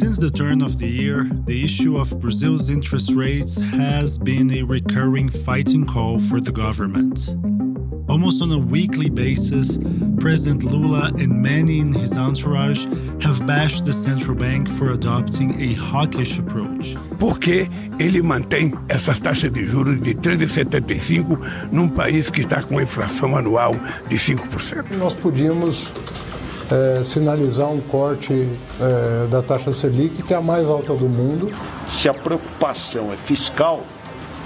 Since the turn of the year, the issue of Brazil's interest rates has been a recurring fighting call for the government. Almost on a weekly basis, President Lula and many in his entourage have bashed the central bank for adopting a hawkish approach. Porque ele mantém essa taxa de juros de 3,75 num país que está com inflação anual de 5%. Nós podíamos é, sinalizar um corte é, da taxa Selic, que é a mais alta do mundo. Se a preocupação é fiscal,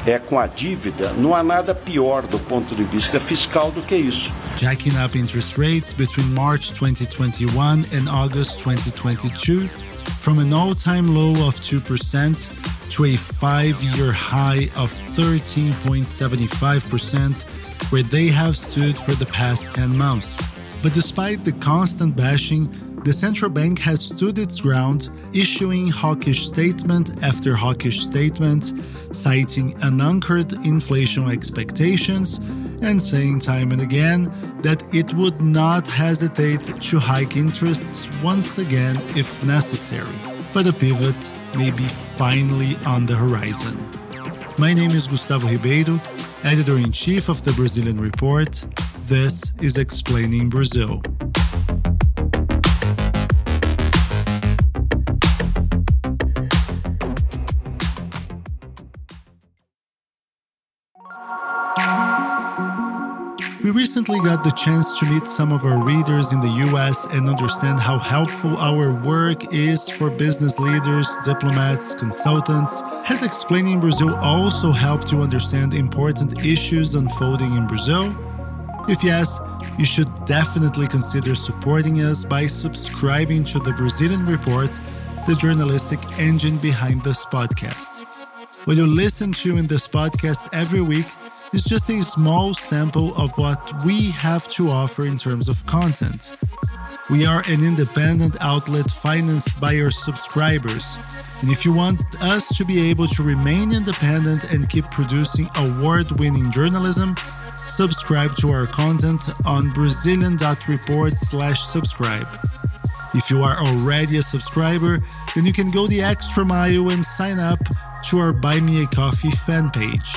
é com a dívida, não há nada pior do ponto de vista fiscal do que isso. Jacking up interest rates between March 2021 and August 2022 from an all-time low of 2% to a 5-year high of 13.75% where they have stood for the past 10 months. But despite the constant bashing, the central bank has stood its ground, issuing hawkish statement after hawkish statement, citing unanchored inflation expectations, and saying time and again that it would not hesitate to hike interests once again if necessary. But a pivot may be finally on the horizon. My name is Gustavo Ribeiro, editor in chief of the Brazilian Report. This is Explaining Brazil. We recently got the chance to meet some of our readers in the US and understand how helpful our work is for business leaders, diplomats, consultants. Has Explaining Brazil also helped you understand important issues unfolding in Brazil? If yes, you should definitely consider supporting us by subscribing to the Brazilian Report, the journalistic engine behind this podcast. What you listen to in this podcast every week is just a small sample of what we have to offer in terms of content. We are an independent outlet financed by your subscribers. And if you want us to be able to remain independent and keep producing award winning journalism, subscribe to our content on Brazilian.report slash subscribe. If you are already a subscriber, then you can go the extra mile and sign up to our Buy Me a Coffee fan page.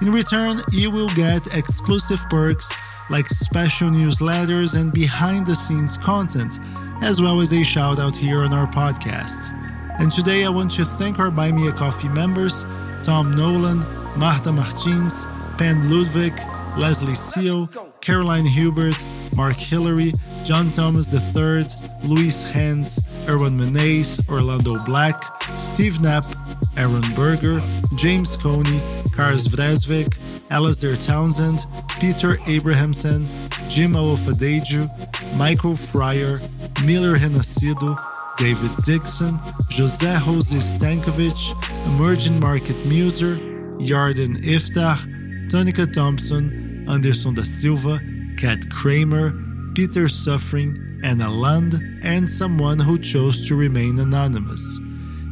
In return, you will get exclusive perks like special newsletters and behind the scenes content, as well as a shout out here on our podcast. And today I want to thank our Buy Me a Coffee members Tom Nolan, Marta Martins, Pen Ludwig, Leslie Seal, Caroline Hubert, Mark Hillary, John Thomas III, Luis Hans, Erwin Menes, Orlando Black, Steve Knapp, Aaron Berger, James Coney, Kars Vresvik, Alasdair Townsend, Peter Abrahamson, Jim Aofadeju, Michael Fryer, Miller Renascido, David Dixon, Jose Jose Stankovic, Emerging Market Muser, Yarden Iftar, Tonika Thompson, Anderson da Silva, Kat Kramer, Peter Suffering, Anna Lund, and someone who chose to remain anonymous.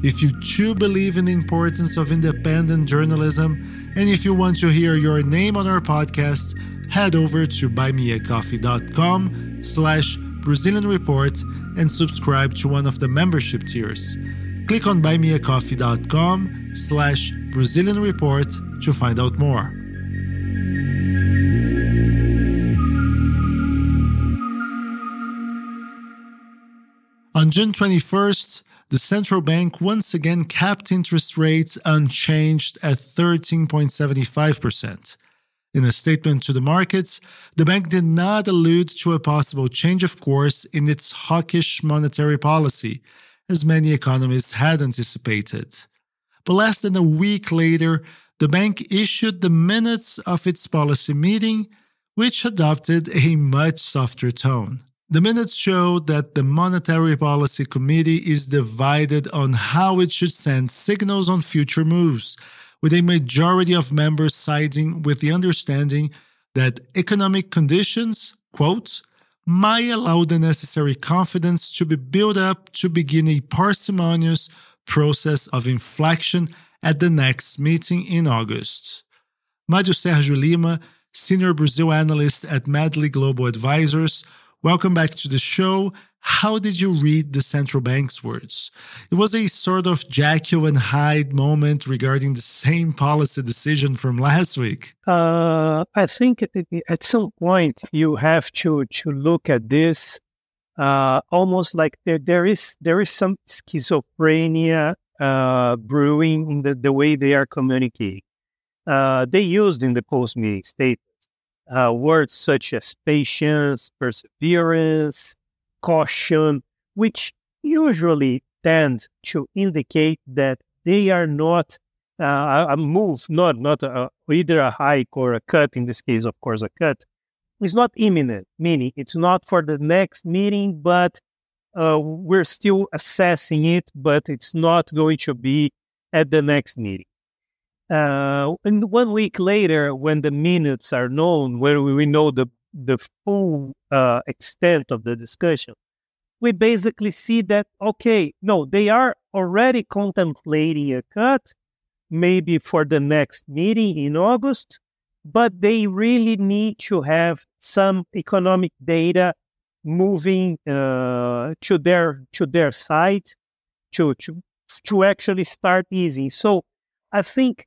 If you too believe in the importance of independent journalism, and if you want to hear your name on our podcast, head over to buymeacoffee.com slash Brazilian Report and subscribe to one of the membership tiers. Click on buymeacoffee.com slash Brazilian Report to find out more. On June 21st, the central bank once again kept interest rates unchanged at 13.75%. In a statement to the markets, the bank did not allude to a possible change of course in its hawkish monetary policy, as many economists had anticipated. But less than a week later, the bank issued the minutes of its policy meeting, which adopted a much softer tone. The minutes show that the Monetary Policy Committee is divided on how it should send signals on future moves, with a majority of members siding with the understanding that economic conditions, quote, might allow the necessary confidence to be built up to begin a parsimonious process of inflection at the next meeting in August. Mário Sergio Lima, senior Brazil analyst at Medley Global Advisors, welcome back to the show. how did you read the central bank's words? It was a sort of Jekyll and Hyde moment regarding the same policy decision from last week. Uh, I think at some point you have to to look at this uh, almost like there, there is there is some schizophrenia uh, brewing in the, the way they are communicating. Uh, they used in the post meeting statement uh, words such as patience, perseverance, caution, which usually tend to indicate that they are not uh, a move, not not a, either a hike or a cut. In this case, of course, a cut is not imminent, meaning it's not for the next meeting, but uh, we're still assessing it, but it's not going to be at the next meeting. Uh, and one week later, when the minutes are known, when we know the the full uh, extent of the discussion, we basically see that okay, no, they are already contemplating a cut, maybe for the next meeting in August, but they really need to have some economic data moving uh, to their to their side to, to to actually start easing. So I think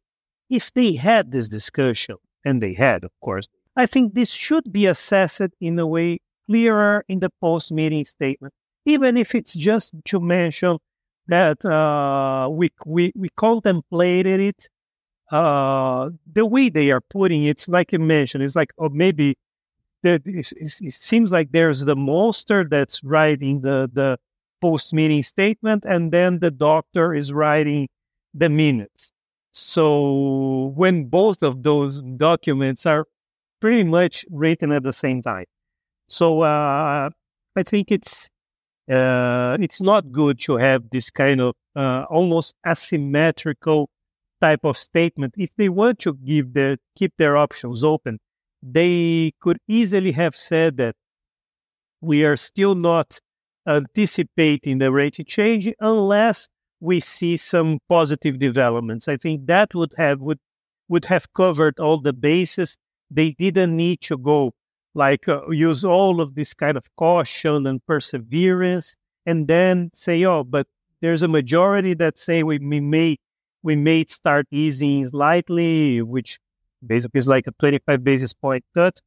if they had this discussion, and they had, of course, I think this should be assessed in a way clearer in the post meeting statement, even if it's just to mention that uh, we, we we contemplated it uh, the way they are putting it, it's like you mentioned, it's like, oh, maybe that it seems like there's the monster that's writing the, the post meeting statement, and then the doctor is writing the minutes. So when both of those documents are pretty much written at the same time. So uh, I think it's uh, it's not good to have this kind of uh, almost asymmetrical type of statement, if they want to give their keep their options open, they could easily have said that we are still not anticipating the rate change unless we see some positive developments. I think that would have would would have covered all the bases. They didn't need to go like uh, use all of this kind of caution and perseverance and then say, oh, but there's a majority that say we, we may we may start easing slightly, which basically is like a 25 basis point cut,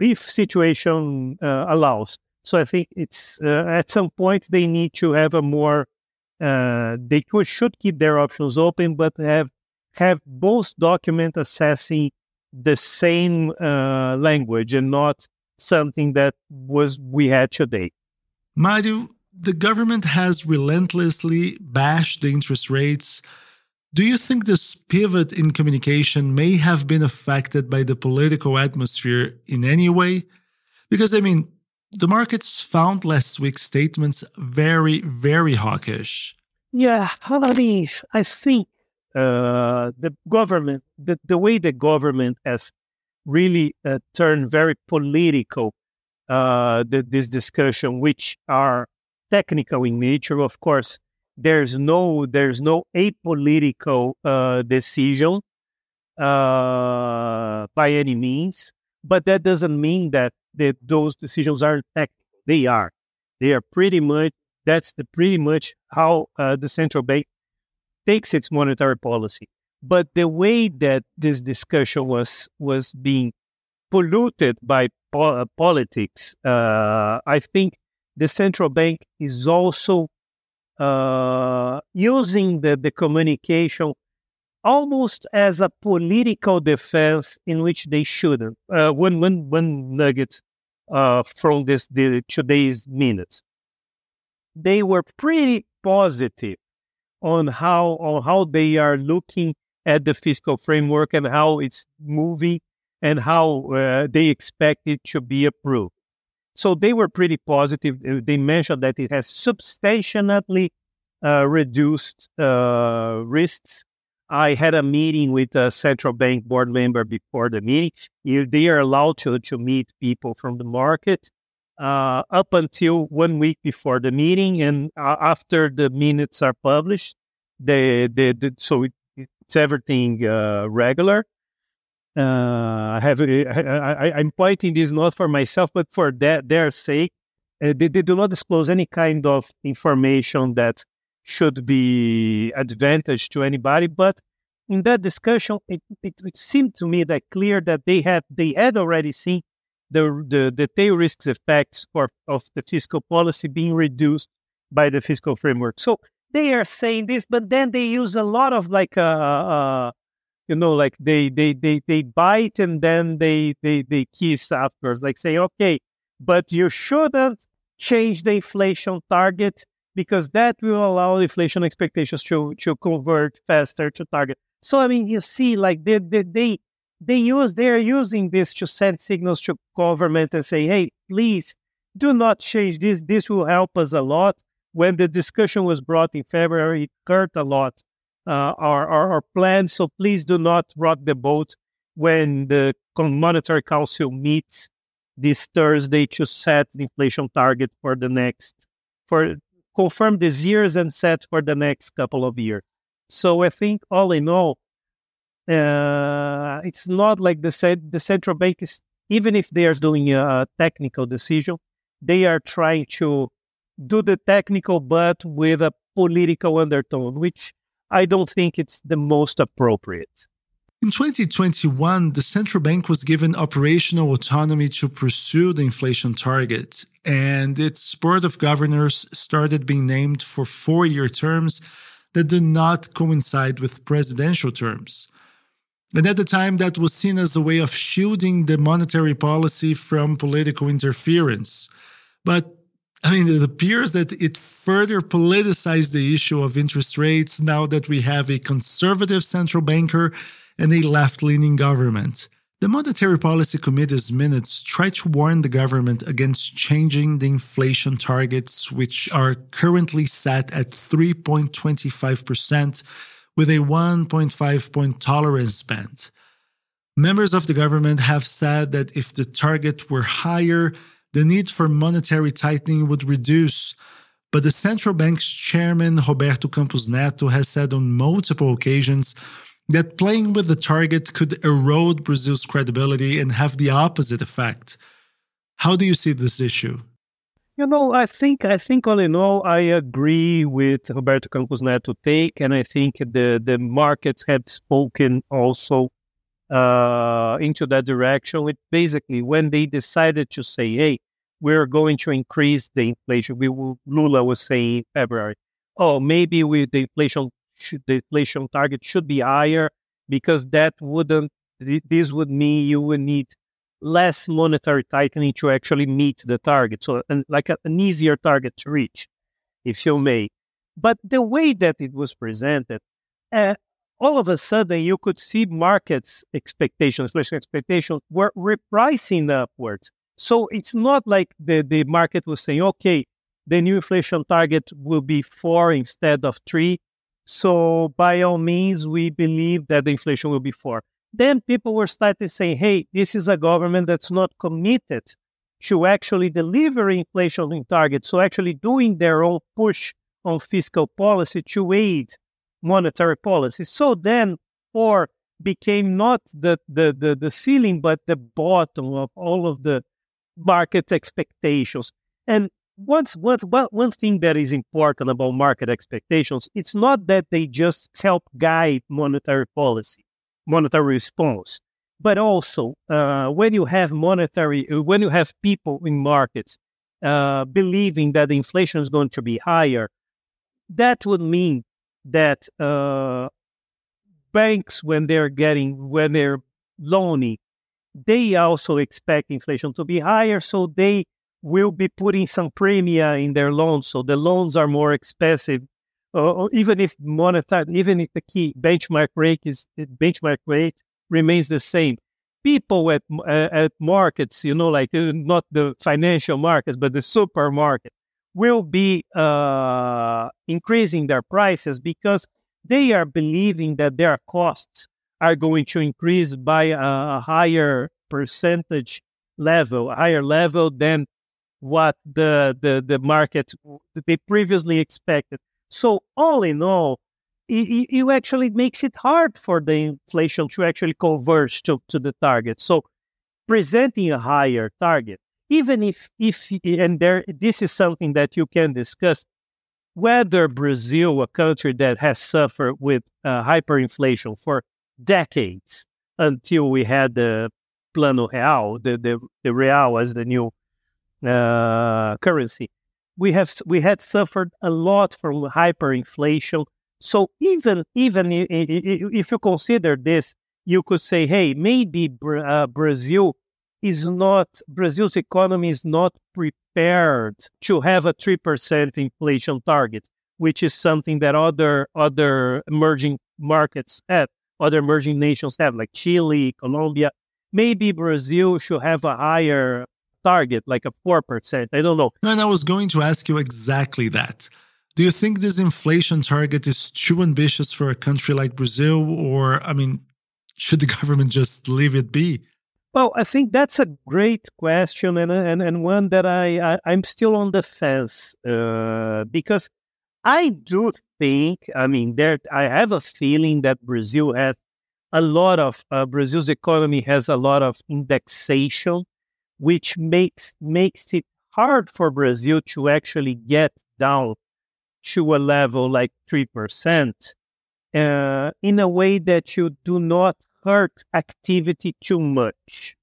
if situation uh, allows. So I think it's uh, at some point they need to have a more uh, they could, should keep their options open, but have have both document assessing the same uh, language and not something that was we had today. Mario, the government has relentlessly bashed the interest rates do you think this pivot in communication may have been affected by the political atmosphere in any way? Because, I mean, the markets found last week's statements very, very hawkish. Yeah, mean, I think uh, the government, the, the way the government has really uh, turned very political uh, the, this discussion, which are technical in nature, of course, there's no there's no apolitical uh, decision uh, by any means, but that doesn't mean that, that those decisions aren't technical. They are. They are pretty much that's the pretty much how uh, the central bank takes its monetary policy. But the way that this discussion was was being polluted by po- uh, politics, uh, I think the central bank is also uh, using the, the communication almost as a political defense in which they shouldn't. Uh, one, one, one nugget uh, from this the, today's minutes. They were pretty positive on how on how they are looking at the fiscal framework and how it's moving and how uh, they expect it to be approved. So they were pretty positive. They mentioned that it has substantially uh, reduced uh, risks. I had a meeting with a central bank board member before the meeting. they are allowed to, to meet people from the market uh, up until one week before the meeting. And uh, after the minutes are published, they, they, they so it, it's everything uh, regular. Uh, I have I, am pointing this not for myself, but for that, their sake. Uh, they, they do not disclose any kind of information that should be advantage to anybody. But in that discussion, it, it, it, seemed to me that clear that they had they had already seen the the, the tail risks effects for of the fiscal policy being reduced by the fiscal framework. So they are saying this, but then they use a lot of like uh, uh you know like they they they they bite and then they they they kiss afterwards, like say okay, but you shouldn't change the inflation target because that will allow inflation expectations to to convert faster to target. So I mean, you see, like they they they, they use they are using this to send signals to government and say, hey, please do not change this. This will help us a lot. When the discussion was brought in February, it hurt a lot uh, our, our our plan. So please do not rock the boat when the Monetary Council meets this Thursday to set the inflation target for the next, for confirm these years and set for the next couple of years. So I think all in all, uh, it's not like the said the central bank is even if they are doing a technical decision, they are trying to do the technical but with a political undertone, which I don't think it's the most appropriate. In 2021, the central bank was given operational autonomy to pursue the inflation target, and its board of governors started being named for four year terms that do not coincide with presidential terms. And at the time, that was seen as a way of shielding the monetary policy from political interference. But I mean, it appears that it further politicized the issue of interest rates now that we have a conservative central banker and a left leaning government. The Monetary Policy Committee's minutes try to warn the government against changing the inflation targets, which are currently set at 3.25%, with a 1.5 point tolerance band. Members of the government have said that if the target were higher, the need for monetary tightening would reduce. But the central bank's chairman, Roberto Campos Neto, has said on multiple occasions that playing with the target could erode Brazil's credibility and have the opposite effect. How do you see this issue? You know, I think I think all in all, I agree with Roberto Campos Neto take, and I think the the markets have spoken also uh, into that direction. It basically when they decided to say, "Hey, we're going to increase the inflation," we will, Lula was saying in February, "Oh, maybe with the inflation should, the inflation target should be higher because that wouldn't this would mean you would need less monetary tightening to actually meet the target. So and like a, an easier target to reach if you may. But the way that it was presented uh, all of a sudden you could see markets expectations inflation expectations were repricing upwards. So it's not like the, the market was saying okay the new inflation target will be four instead of three so by all means, we believe that the inflation will be four. Then people were starting saying, hey, this is a government that's not committed to actually delivering inflation in targets. So actually doing their own push on fiscal policy to aid monetary policy. So then four became not the, the, the, the ceiling, but the bottom of all of the market expectations. And one thing that is important about market expectations, it's not that they just help guide monetary policy, monetary response, but also uh, when you have monetary, uh, when you have people in markets uh, believing that inflation is going to be higher, that would mean that uh, banks, when they're getting, when they're loaning, they also expect inflation to be higher, so they will be putting some premia in their loans, so the loans are more expensive. Uh, even if monetary, even if the key benchmark rate is benchmark rate remains the same, people at uh, at markets, you know, like uh, not the financial markets, but the supermarket, will be uh, increasing their prices because they are believing that their costs are going to increase by a higher percentage level, a higher level than what the, the, the market they previously expected. So all in all, it, it actually makes it hard for the inflation to actually converge to, to the target. So presenting a higher target even if if and there this is something that you can discuss whether Brazil, a country that has suffered with uh, hyperinflation for decades until we had the Plano Real, the, the, the Real as the new currency, we have we had suffered a lot from hyperinflation. So even even if you consider this, you could say, hey, maybe uh, Brazil is not Brazil's economy is not prepared to have a three percent inflation target, which is something that other other emerging markets have, other emerging nations have, like Chile, Colombia. Maybe Brazil should have a higher target, like a 4%. I don't know. And I was going to ask you exactly that. Do you think this inflation target is too ambitious for a country like Brazil? Or, I mean, should the government just leave it be? Well, I think that's a great question and, and, and one that I, I, am still on the fence uh, because I do think, I mean, there I have a feeling that Brazil has a lot of, uh, Brazil's economy has a lot of indexation which makes makes it hard for Brazil to actually get down to a level like three percent uh, in a way that you do not hurt activity too much.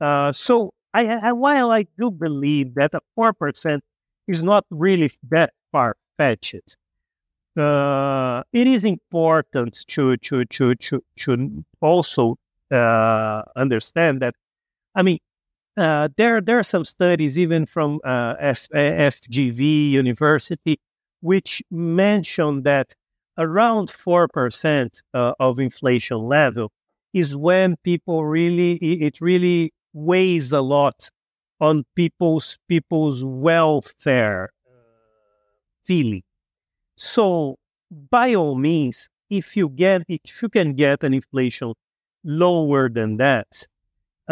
Uh, so I, I, while I do believe that a four percent is not really that far fetched, uh, it is important to to to to to also uh, understand that. I mean, uh, there there are some studies even from uh, FGV University which mention that around four percent uh, of inflation level is when people really it really weighs a lot on people's people's welfare feeling. So by all means, if you get if you can get an inflation lower than that,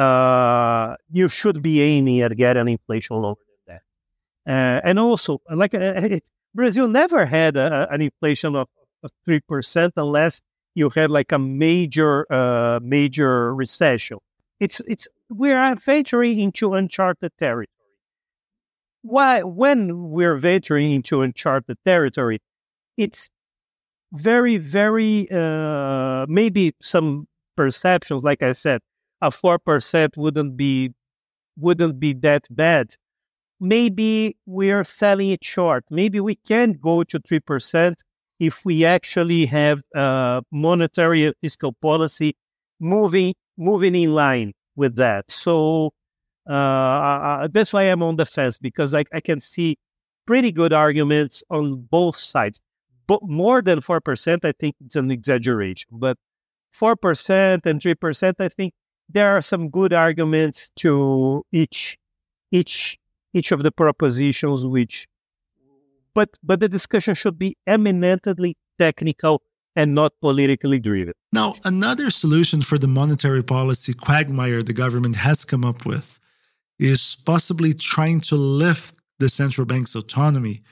uh, you should be aiming at getting inflation lower than that. Uh, and also, like uh, it, Brazil never had a, an inflation of three percent unless you had like a major, uh, major recession. It's it's we are venturing into uncharted territory. Why, when we're venturing into uncharted territory, it's very, very uh, maybe some perceptions, like I said, a four percent wouldn't be wouldn't be that bad. Maybe we are selling it short. Maybe we can go to three percent if we actually have a monetary fiscal policy moving moving in line with that. So uh, uh, that's why I'm on the fence because I, I can see pretty good arguments on both sides. But more than four percent, I think it's an exaggeration. But four percent and three percent, I think there are some good arguments to each each each of the propositions which but but the discussion should be eminently technical and not politically driven. Now, another solution for the monetary policy quagmire the government has come up with is possibly trying to lift the central bank's autonomy.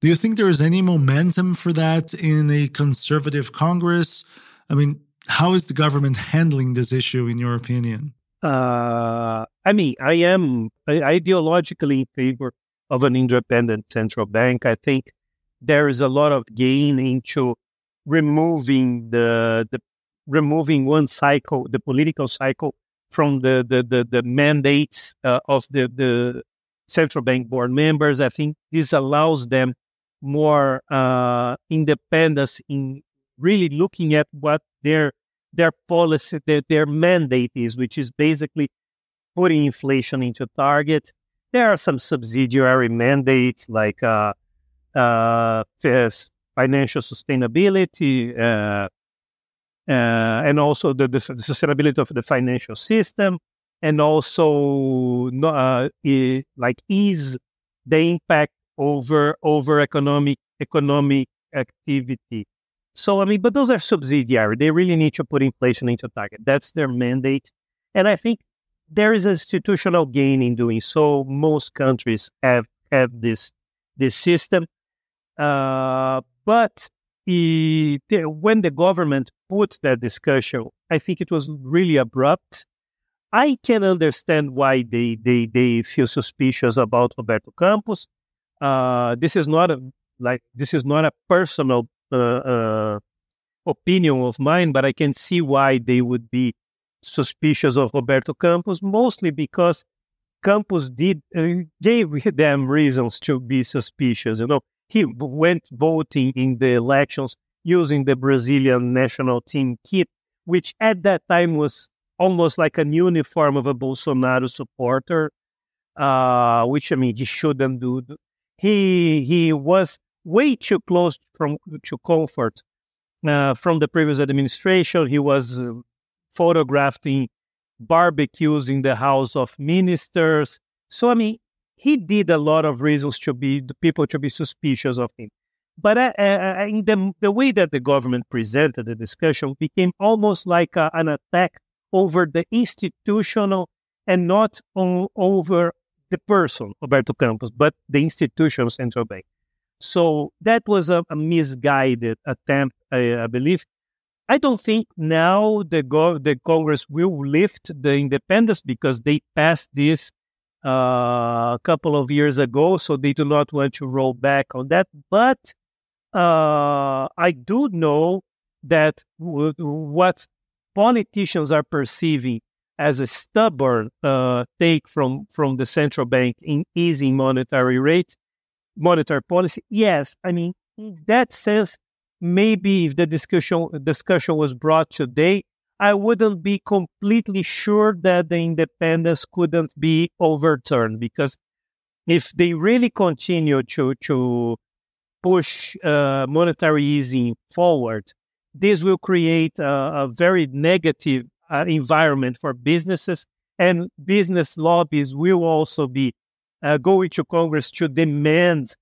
Do you think there is any momentum for that in a conservative Congress? I mean, how is the government handling this issue, in your opinion? Uh, I mean, I am ideologically in favor of an independent central bank. I think there is a lot of gain into removing the, the removing one cycle, the political cycle, from the the the, the mandates uh, of the the central bank board members. I think this allows them more uh, independence in really looking at what their their policy, their, their mandate is, which is basically putting inflation into target. There are some subsidiary mandates like uh, uh, financial sustainability uh, uh, and also the, the, sustainability of the financial system, and also uh, like ease the impact over over economic economic activity so, I mean, but those are subsidiary. They really need to put inflation into target. That's their mandate. And I think there is institutional gain in doing so. Most countries have, have this, this system. Uh, but it, when the government put that discussion, I think it was really abrupt. I can understand why they they they feel suspicious about Roberto Campos. Uh, this is not a like this is not a personal uh, uh, opinion of mine, but I can see why they would be suspicious of Roberto Campos, mostly because Campos did uh, gave them reasons to be suspicious. You know, he went voting in the elections using the Brazilian national team kit, which at that time was almost like a uniform of a Bolsonaro supporter, uh, which I mean he shouldn't do. He he was way too close from to comfort uh, from the previous administration. He was uh, photographing barbecues in the House of Ministers. So I mean, he did a lot of reasons to be the people to be suspicious of him. But uh, uh, in the, the way that the government presented the discussion became almost like a, an attack over the institutional and not on, over the person, Roberto Campos, but the institution central bank. So that was a, a misguided attempt, I, I, believe. I don't think now the go- the Congress will lift the independence because they passed this uh, a couple of years ago, so they do not want to roll back on that. But uh, I do know that w- what politicians are perceiving as a stubborn uh, take from, from the central bank in easing monetary rates, monetary policy, yes, I mean, in that sense, maybe if the discussion discussion was brought today, I wouldn't be completely sure that the independence couldn't be overturned because if they really continue to to push uh, monetary easing forward, this will create a, a very negative uh, environment for businesses, and business lobbies will also be uh, going to Congress to demand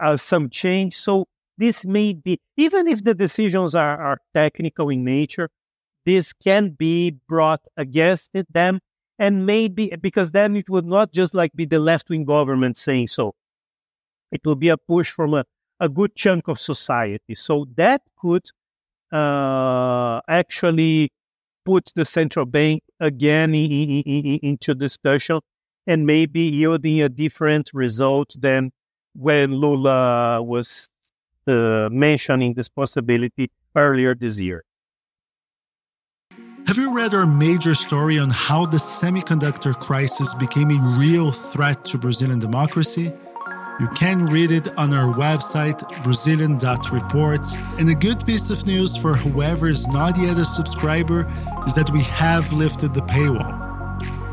uh, some change. So this may be, even if the decisions are, are technical in nature, this can be brought against them, and maybe because then it would not just like be the left wing government saying so. It will be a push from a, a good chunk of society. So that could uh, actually put the central bank again in, in, in, into discussion and maybe yielding a different result than when Lula was uh, mentioning this possibility earlier this year. Have you read our major story on how the semiconductor crisis became a real threat to Brazilian democracy? You can read it on our website, Brazilian.reports. And a good piece of news for whoever is not yet a subscriber is that we have lifted the paywall.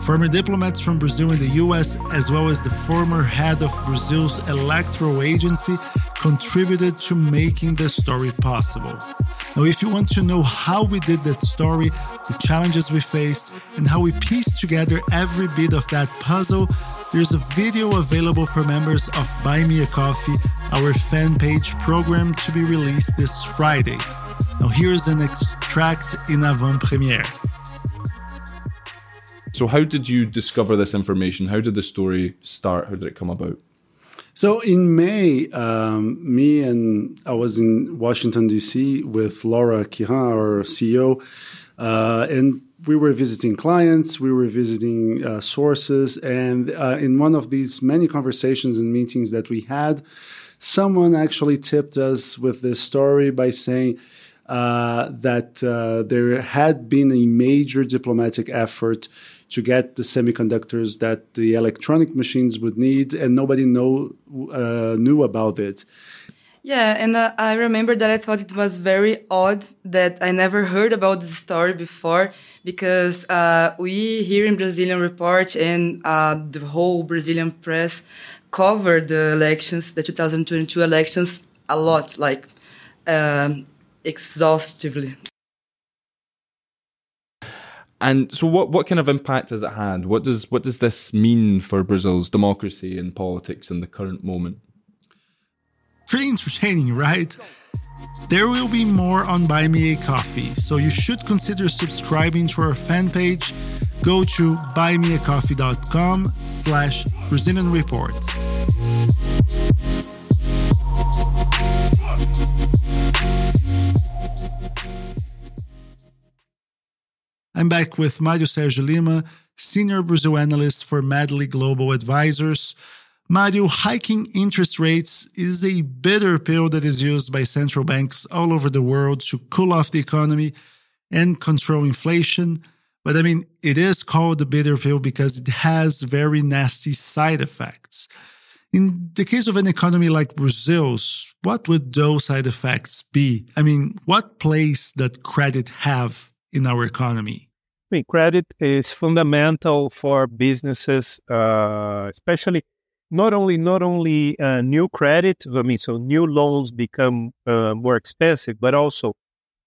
Former diplomats from Brazil and the US, as well as the former head of Brazil's electoral agency, contributed to making the story possible. Now, if you want to know how we did that story, the challenges we faced, and how we pieced together every bit of that puzzle, there's a video available for members of Buy Me a Coffee, our fan page program to be released this Friday. Now, here's an extract in avant premiere. So, how did you discover this information? How did the story start? How did it come about? So in May, um, me and I was in Washington D.C. with Laura Kihan, our CEO, uh, and we were visiting clients, we were visiting uh, sources, and uh, in one of these many conversations and meetings that we had, someone actually tipped us with this story by saying uh, that uh, there had been a major diplomatic effort to get the semiconductors that the electronic machines would need, and nobody know, uh, knew about it. Yeah, and uh, I remember that I thought it was very odd that I never heard about this story before because uh, we here in Brazilian Report and uh, the whole Brazilian press covered the elections, the 2022 elections, a lot, like um, exhaustively. And so, what, what kind of impact has it had? What does what does this mean for Brazil's democracy and politics in the current moment? Pretty entertaining, right? There will be more on Buy Me a Coffee, so you should consider subscribing to our fan page. Go to buymeacoffee.com slash Brazilian Report. I'm back with Mario Sergio Lima senior Brazil analyst for Medley Global Advisors. Mario, hiking interest rates is a bitter pill that is used by central banks all over the world to cool off the economy and control inflation. But I mean, it is called a bitter pill because it has very nasty side effects. In the case of an economy like Brazil's, what would those side effects be? I mean, what place does credit have in our economy? I mean, credit is fundamental for businesses, uh, especially not only not only uh, new credit. I mean, so new loans become uh, more expensive, but also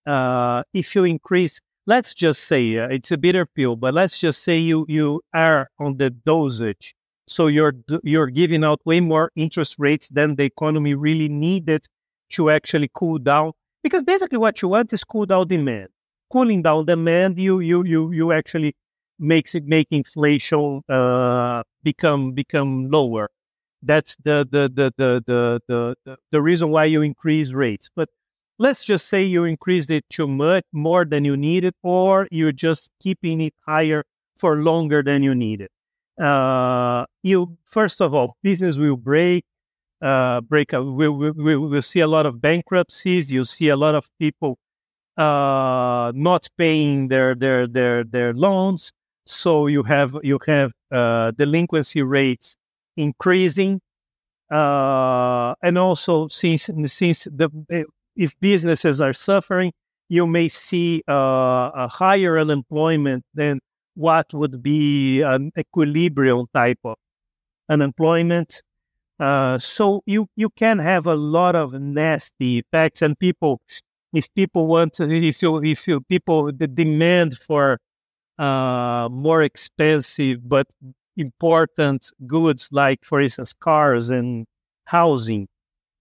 uh, if you increase, let's just say uh, it's a bitter pill, but let's just say you you are on the dosage so you're you're giving out way more interest rates than the economy really needed to actually cool down. Because basically, what you want is cool down demand. Cooling down demand, you you you you actually makes it make inflation uh, become become lower. That's the the the the the the, the, reason why you increase rates. But let's just say you increased it too much more than you needed, or you're just keeping it higher for longer than you needed uh, you first of all, business will break, uh, break. Up. We we, we'll see a lot of bankruptcies. You'll see a lot of people uh, not paying their their their their loans. So you have you have uh, delinquency rates increasing, uh, and also since since the if businesses are suffering, you may see uh, a higher unemployment than what would be an equilibrium type of unemployment. Uh, so you you can have a lot of nasty effects, and people, if people want, to, if you if you people the demand for uh, more expensive but important goods like, for instance, cars and housing,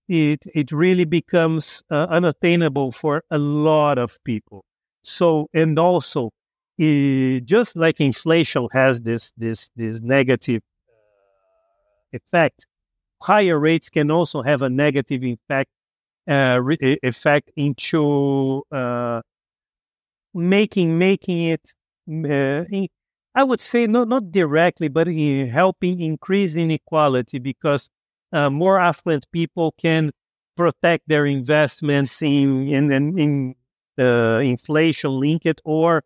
it it really becomes uh, unattainable for a lot of people. So and also just like inflation has this this this negative effect, higher rates can also have a negative effect uh, effect into uh, making making it. Uh, I would say not not directly, but in helping increase inequality because uh, more affluent people can protect their investments in in in, in uh, inflation linked or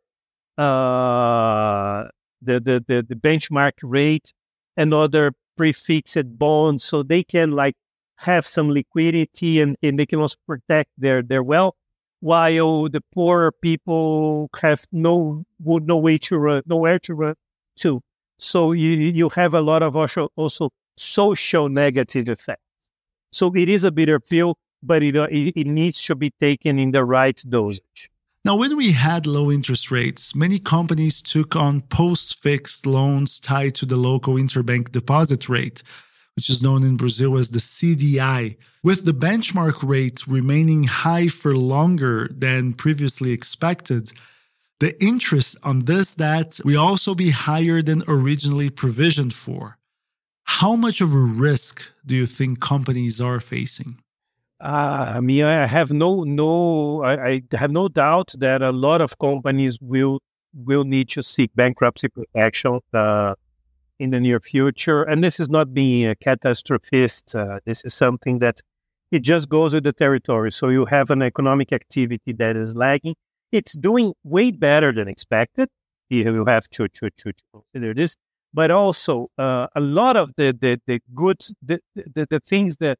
uh, the, the, the, the benchmark rate and other prefixed bonds so they can like have some liquidity and, and they can also protect their, their wealth while the poorer people have no would no way to run nowhere to run to. So you you have a lot of also also social negative effects. So it is a bitter pill but it, it, it needs to be taken in the right dosage. Now, when we had low interest rates, many companies took on post fixed loans tied to the local interbank deposit rate, which is known in Brazil as the CDI. With the benchmark rate remaining high for longer than previously expected, the interest on this debt will also be higher than originally provisioned for. How much of a risk do you think companies are facing? Uh, I mean, I have no no I, I, have no doubt that a lot of companies will will need to seek bankruptcy protection uh, in the near future. And this is not being a catastrophist. Uh, this is something that it just goes with the territory. So you have an economic activity that is lagging. It's doing way better than expected. You have to to to, to consider this, but also uh, a lot of the the the goods the, the the things that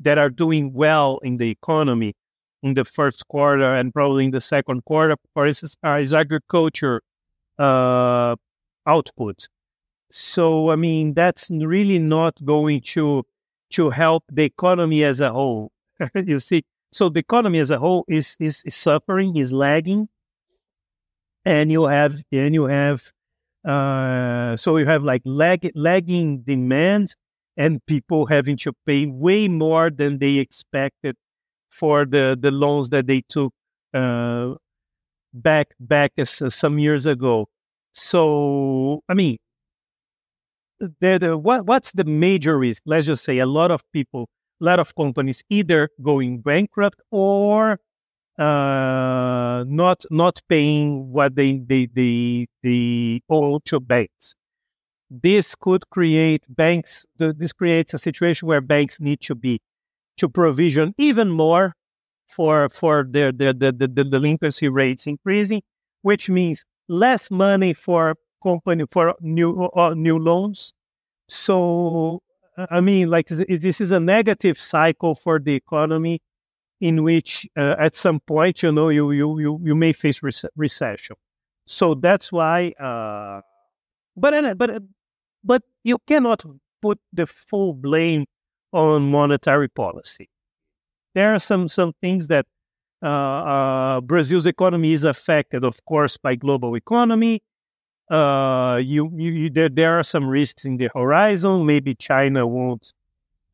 that are doing well in the economy in the first quarter and probably in the second quarter, for instance, is agriculture uh, output. So, I mean, that's really not going to to help the economy as a whole. you see, so the economy as a whole is, is, is suffering, is lagging, and you have and you have uh, so you have like lag, lagging demand and people having to pay way more than they expected for the, the loans that they took uh, back back as, uh, some years ago. So, I mean, the, the, what, what's the major risk? Let's just say a lot of people, a lot of companies either going bankrupt or uh, not not paying what they they they, they owe to banks. This could create banks. This creates a situation where banks need to be to provision even more for for their, their the, the, the delinquency rates increasing, which means less money for company for new uh, new loans. So I mean, like this is a negative cycle for the economy, in which uh, at some point, you know, you you you, you may face rec- recession. So that's why. Uh, but but but you cannot put the full blame on monetary policy. There are some some things that uh, uh, Brazil's economy is affected, of course, by global economy. Uh, you, you, you, there, there are some risks in the horizon. Maybe China won't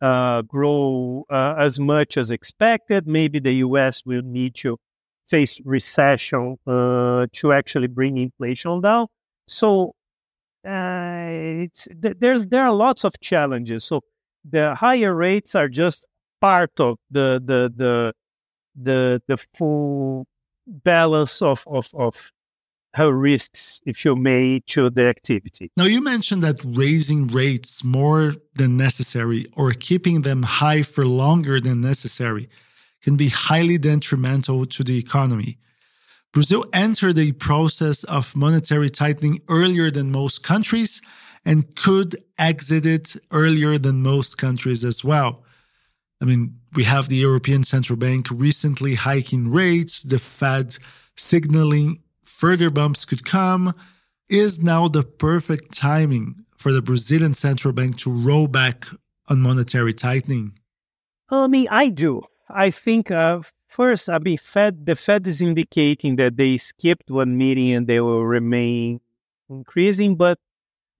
uh, grow uh, as much as expected. Maybe the U.S. will need to face recession uh, to actually bring inflation down. So it's there's there are lots of challenges. So the higher rates are just part of the the the the the full balance of of of how risks, if you may, to the activity. Now, you mentioned that raising rates more than necessary or keeping them high for longer than necessary can be highly detrimental to the economy. Brazil entered a process of monetary tightening earlier than most countries and could exit it earlier than most countries as well. I mean, we have the European Central Bank recently hiking rates, the Fed signaling further bumps could come. Is now the perfect timing for the Brazilian Central Bank to roll back on monetary tightening? I mean, I do. I think uh, first, I mean, Fed, the Fed is indicating that they skipped one meeting and they will remain increasing, but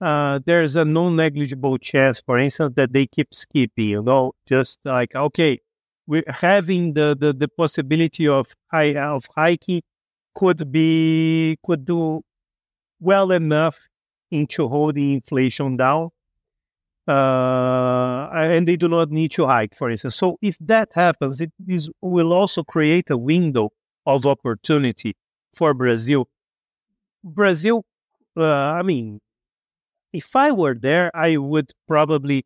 uh, there's a non-negligible chance, for instance, that they keep skipping. You know, just like okay, we're having the the, the possibility of high of hiking could be could do well enough into holding inflation down. Uh, and they do not need to hike, for instance. So if that happens, it is, will also create a window of opportunity for Brazil. Brazil, uh, I mean, if I were there, I would probably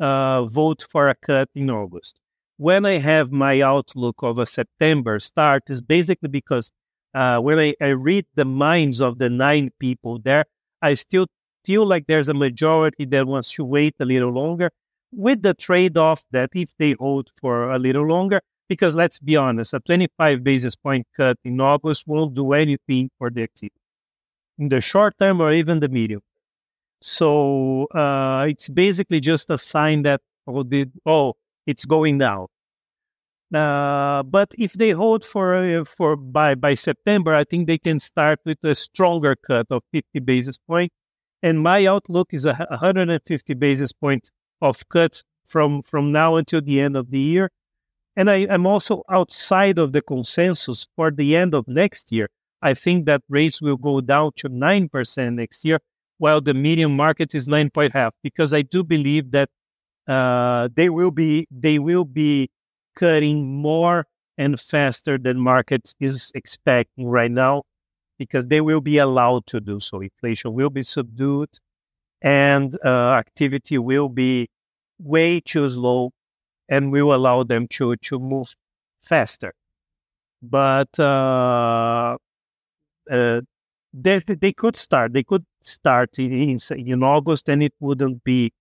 uh, vote for a cut in August. When I have my outlook of a September start, is basically because uh, when I, I read the minds of the nine people there, I still feel like there's a majority that wants to wait a little longer, with the trade off that if they hold for a little longer, because let's be honest, a 25 basis point cut in August won't do anything for the activity in the short term or even the medium. So uh, it's basically just a sign that oh, did, oh it's going down. But if they hold for uh, for by by September, I think they can start with a stronger cut of 50 basis point. And my outlook is a 150 basis point of cuts from from now until the end of the year. And I am also outside of the consensus for the end of next year. I think that rates will go down to 9% next year while the medium market is nine point half, because I do believe that uh, they will be they will be cutting more and faster than markets is expecting right now, because they will be allowed to do so. Inflation will be subdued, and uh, activity will be way too slow, and will allow them to to move faster. But uh, uh, they, they could start. They could start in, in, in August, and it wouldn't be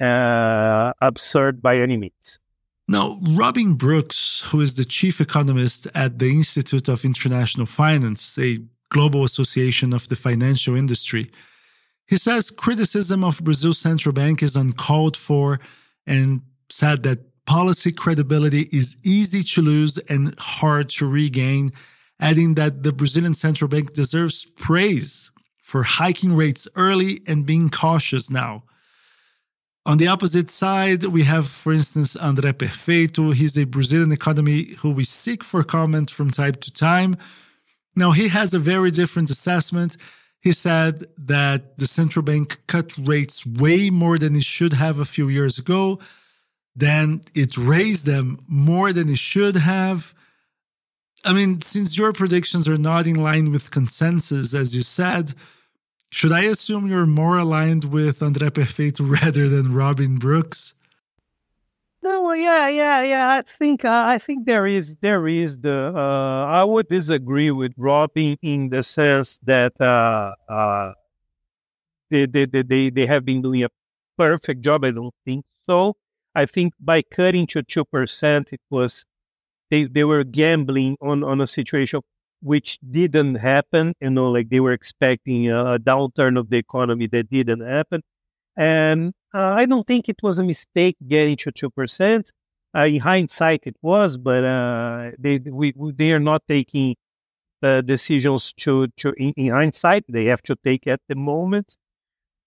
uh, absurd by any means. Now, Robin Brooks, who is the chief economist at the Institute of International Finance, a global association of the financial industry, he says criticism of Brazil's central bank is uncalled for and said that policy credibility is easy to lose and hard to regain adding that the Brazilian central bank deserves praise for hiking rates early and being cautious now. On the opposite side, we have, for instance, André Perfeito. He's a Brazilian economy who we seek for comment from time to time. Now, he has a very different assessment. He said that the central bank cut rates way more than it should have a few years ago. Then it raised them more than it should have I mean, since your predictions are not in line with consensus, as you said, should I assume you're more aligned with André Perfeito rather than Robin Brooks? No, yeah, yeah, yeah. I think uh, I think there is there is the. Uh, I would disagree with Robin in the sense that uh, uh, they, they they they have been doing a perfect job. I don't think so. I think by cutting to two percent, it was they they were gambling on on a situation which didn't happen. You know, like they were expecting a, downturn of the economy that didn't happen, and uh, I don't think it was a mistake getting to two percent. Uh, in hindsight, it was, but uh, they we, they are not taking uh, decisions to to in, in, hindsight. They have to take at the moment.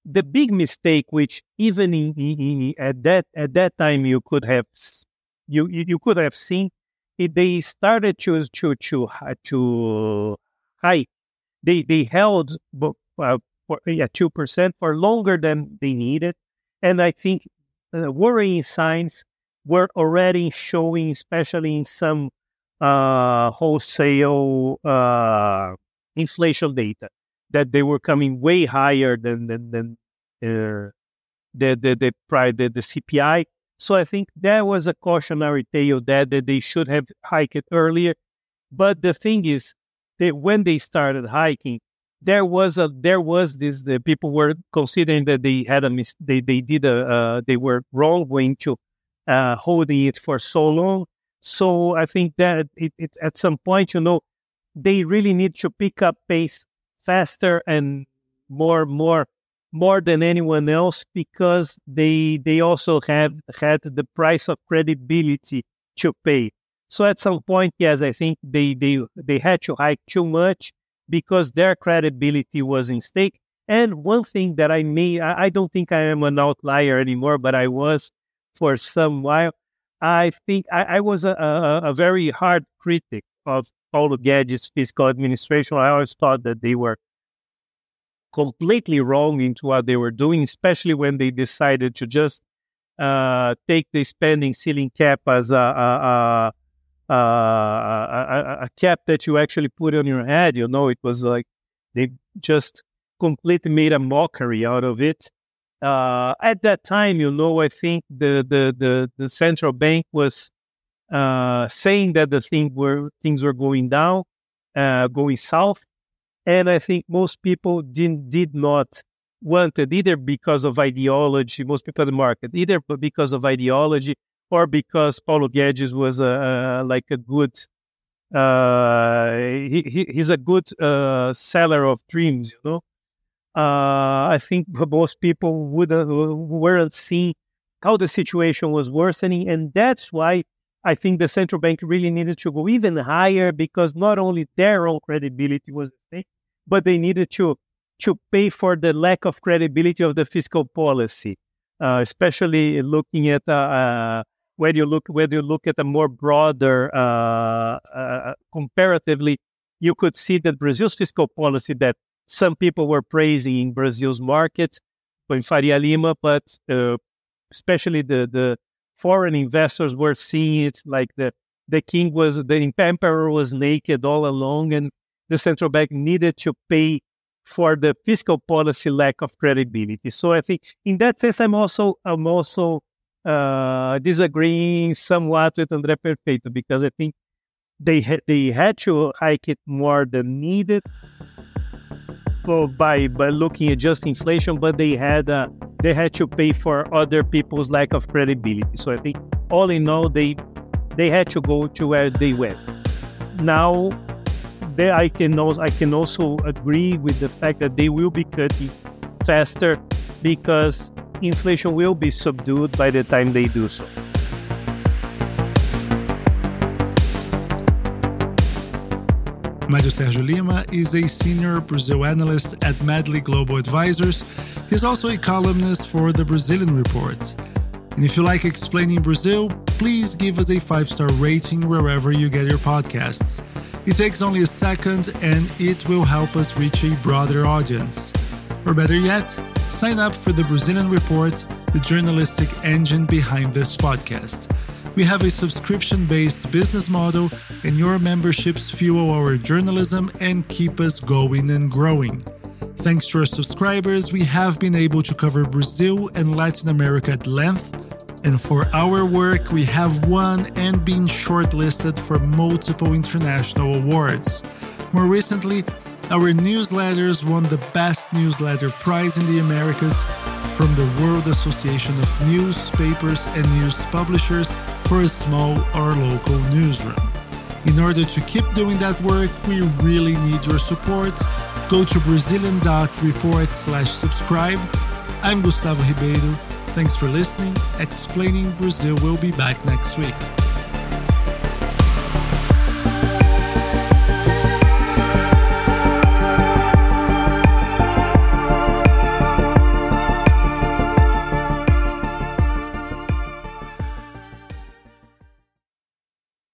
The big mistake, which even in, in, at that at that time you could have you you could have seen, it, they started to to to to hike. They they held uh, for yeah two percent for longer than they needed, and I think uh, worrying signs were already showing, especially in some uh, wholesale uh, inflation data, that they were coming way higher than than, than uh, the the the, the the CPI so I think that was a cautionary tale that, that they should have hiked earlier. But the thing is that when they started hiking, there was a there was this the people were considering that they had a mis- they they did a uh, they were wrong going to uh, holding it for so long. So I think that it, it, at some point, you know, they really need to pick up pace faster and more more more than anyone else because they they also have had the price of credibility to pay. So at some point, yes, I think they they they had to hike too much because their credibility was in stake. And one thing that I may I, I don't think I am an outlier anymore, but I was for some while. I think I, I was a, a, a very hard critic of Paulo Guedes' fiscal administration. I always thought that they were completely wrong into what they were doing, especially when they decided to just uh, take the spending ceiling cap as a, a, a, a, cap that you actually put on your head. You know, it was like they just completely made a mockery out of it. Uh, at that time, you know, I think the the the, the central bank was uh, saying that the thing were things were going down, uh, going south, and I think most people did, did not want it either because of ideology, most people in the market, either because of ideology or because Paulo Guedes was a, a like a good, uh, he, he, he's a good uh, seller of dreams, you know. Uh, I think most people wouldn't, weren't seeing how the situation was worsening. And that's why I think the central bank really needed to go even higher because not only their own credibility was at stake, but they needed to to pay for the lack of credibility of the fiscal policy, uh, especially looking at uh, uh, when you look when you look at a more broader uh, uh, comparatively, you could see that Brazil's fiscal policy that some people were praising in Brazil's market, in Faria Lima, but uh, especially the the foreign investors were seeing it like the the king was the emperor was naked all along and the central bank needed to pay for the fiscal policy lack of credibility. So I think in that sense, I'm also I'm also uh, disagreeing somewhat with André Perfeito because I think they ha- they had to hike it more than needed by by looking at just inflation, but they had uh, they had to pay for other people's lack of credibility. So I think all in all, they they had to go to where they went. Now there I can also I can also agree with the fact that they will be cutting faster because inflation will be subdued by the time they do so. Mário Sérgio Lima is a senior Brazil analyst at Medley Global Advisors. He's also a columnist for the Brazilian Report. And if you like explaining Brazil, please give us a five star rating wherever you get your podcasts. It takes only a second and it will help us reach a broader audience. Or better yet, sign up for the Brazilian Report, the journalistic engine behind this podcast. We have a subscription based business model, and your memberships fuel our journalism and keep us going and growing. Thanks to our subscribers, we have been able to cover Brazil and Latin America at length. And for our work, we have won and been shortlisted for multiple international awards. More recently, our newsletters won the Best Newsletter Prize in the Americas from the World Association of Newspapers and News Publishers for a small or local newsroom. In order to keep doing that work, we really need your support. Go to Brazilian.report slash subscribe. I'm Gustavo Ribeiro. Thanks for listening. Explaining Brazil will be back next week.